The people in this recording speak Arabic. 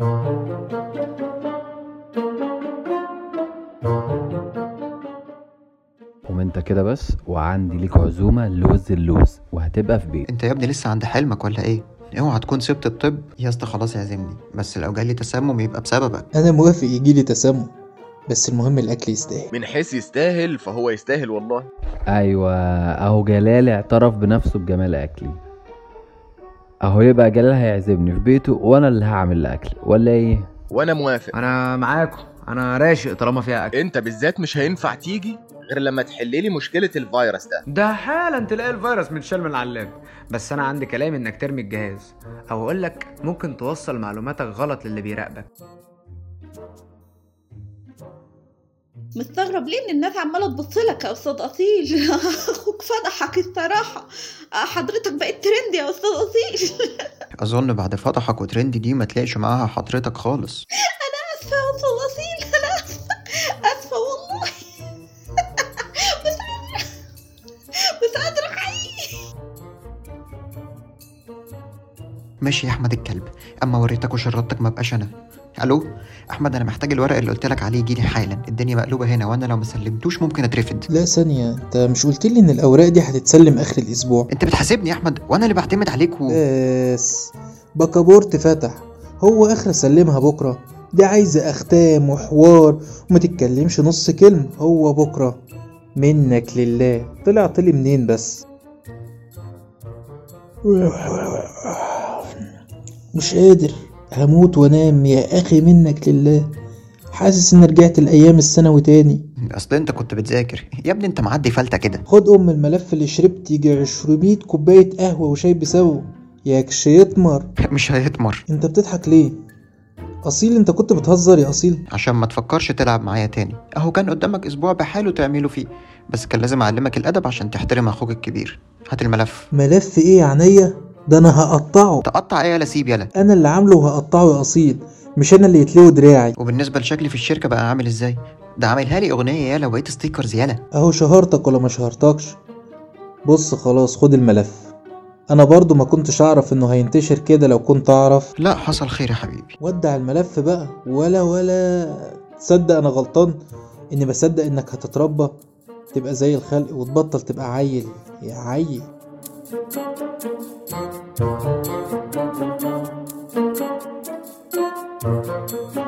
قوم انت كده بس وعندي ليك عزومة لوز اللوز وهتبقى في بيت. انت يا ابني لسه عند حلمك ولا إيه؟ اوعى تكون سبت الطب. يا اسطى خلاص اعزمني بس لو جالي تسمم يبقى بسببك. أنا موافق يجيلي تسمم بس المهم الاكل يستاهل. من حيث يستاهل فهو يستاهل والله. أيوه اهو جلال اعترف بنفسه بجمال اكلي. اهو يبقى جلال هيعزمني في بيته وأنا اللي هعمل الاكل ولا إيه؟ وأنا موافق. أنا معاكم أنا راشق طالما فيها أكل. انت بالذات مش هينفع تيجي غير لما تحللي مشكلة الفيروس ده. ده حالا تلاقي الفيروس متشال من العلاب بس أنا عندي كلام إنك ترمي الجهاز. أو أقول لك ممكن توصل معلوماتك غلط للي بيراقبك. مستغرب ليه إن الناس عمالة تبص لك يا أستاذ أصيل؟ أخوك فضحك الصراحة. حضرتك بقيت ترند يا أستاذ أصيل. أظن بعد فضحك وترند دي ما تلاقيش معاها حضرتك خالص. أنا آسفة يا أستاذ أصيل. ماشي يا أحمد الكلب أما وريتك وشرطتك ما بقاش أنا. ألو؟ أحمد أنا محتاج الورق اللي قلت لك عليه يجيلي حالا. الدنيا مقلوبة هنا وأنا لو ما سلمتوش ممكن أترفد. لا ثانية. أنت مش قلت لي إن الأوراق دي هتتسلم آخر الأسبوع؟ أنت بتحاسبني يا أحمد وأنا اللي بعتمد عليك و... بس. بكابورت فتح. هو آخر أسلمها بكرة؟ دي عايزة أختام وحوار وما تتكلمش نص كلمة. هو بكرة. منك لله. طلع طلي منين بس؟ مش قادر. هموت وانام. يا أخي منك لله. حاسس ان رجعت الأيام الثانوي تاني. أصل أنت كنت بتذاكر. يا ابني أنت معدي فلتة كده. خد أم الملف اللي شربت يجي 200 كوباية قهوة وشاي بسوا. ياكش يتمر مش هيتمر أنت بتضحك ليه؟ أصيل أنت كنت بتهزر يا أصيل. عشان ما تفكرش تلعب معايا تاني. أهو كان قدامك أسبوع بحاله تعمله فيه. بس كان لازم أعلمك الأدب عشان تحترم أخوك الكبير. هات الملف. ملف إيه يا عينيا؟ ده أنا هقطعه. تقطع إيه يلا سيب يلا؟ أنا اللي عامله وهقطعه يا اصيل مش أنا اللي يتلوي دراعي. وبالنسبة لشكلي في الشركة بقى عامل إزاي؟ ده عاملها لي أغنية يالا وبقيت ستيكرز يالا اهو شهرتك ولا ما شهرتكش؟ بص خلاص خد الملف. أنا برضو ما كنتش اعرف انه هينتشر كده لو كنت اعرف. لا حصل خير يا حبيبي. ودع الملف بقى. ولا ولا تصدق أنا غلطان اني بصدق انك هتتربى تبقى زي الخلق وتبطل تبقى عيل يا عيل. Thank you.